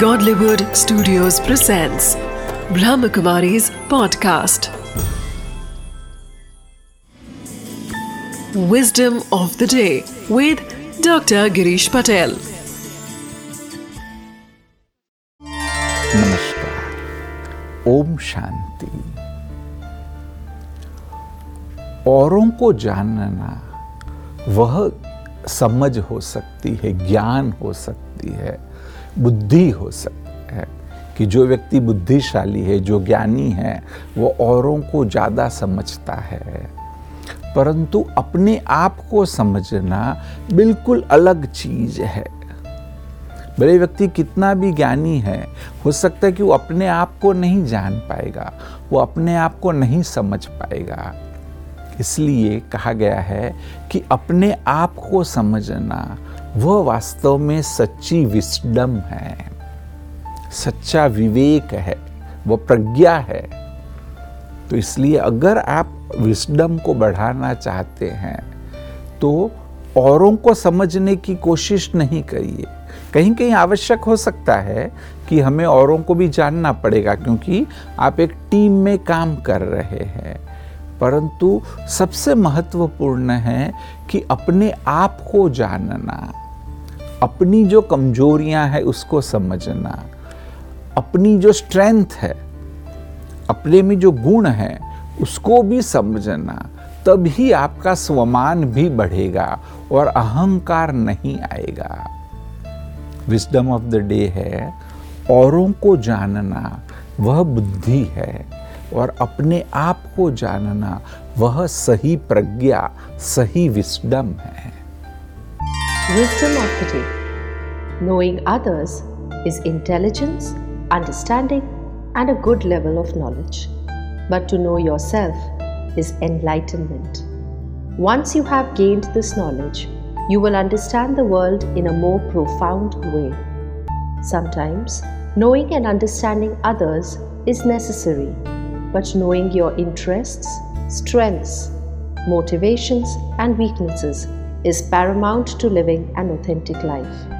Godlywood Studios presents Brahmakumari's podcast. Wisdom of the day with Dr. Girish Patel. नमस्कार ओम शांति औरों को जानना वह समझ हो सकती है ज्ञान हो सकती है, बुद्धि हो सकती है कि जो व्यक्ति बुद्धिशाली है, जो ज्ञानी है, वो औरों को ज़्यादा समझता है। परंतु अपने आप को समझना बिल्कुल अलग चीज़ है। बड़े व्यक्ति कितना भी ज्ञानी है, हो सकता है कि वो अपने आप को नहीं जान पाएगा, वो अपने आप को नहीं समझ पाएगा। इसलिए कहा गया है कि अपने आप को समझना वह वास्तव में सच्ची विस्डम है, सच्चा विवेक है वह प्रज्ञा है। तो इसलिए अगर आप विस्डम को बढ़ाना चाहते हैं तो औरों को समझने की कोशिश नहीं करिए। कहीं कहीं आवश्यक हो सकता है कि हमें औरों को भी जानना पड़ेगा, क्योंकि आप एक टीम में काम कर रहे हैं। परंतु सबसे महत्वपूर्ण है कि अपने आप को जानना। अपनी जो कमजोरियाँ हैं उसको समझना, अपनी जो स्ट्रेंथ है, अपने में जो गुण है, उसको भी समझना, तभी आपका स्वमान भी बढ़ेगा और अहंकार नहीं आएगा। विस्डम ऑफ़ द डे है, औरों को जानना वह बुद्धि है और अपने आप को जानना वह सही प्रज्ञा, सही विस्डम है। Wisdom of the day Knowing others is intelligence, understanding, and a good level of knowledge. But to know yourself is enlightenment. Once you have gained this knowledge, you will understand the world in a more profound way. Sometimes, knowing and understanding others is necessary, but knowing your interests, strengths, motivations, and weaknesses is paramount to living an authentic life.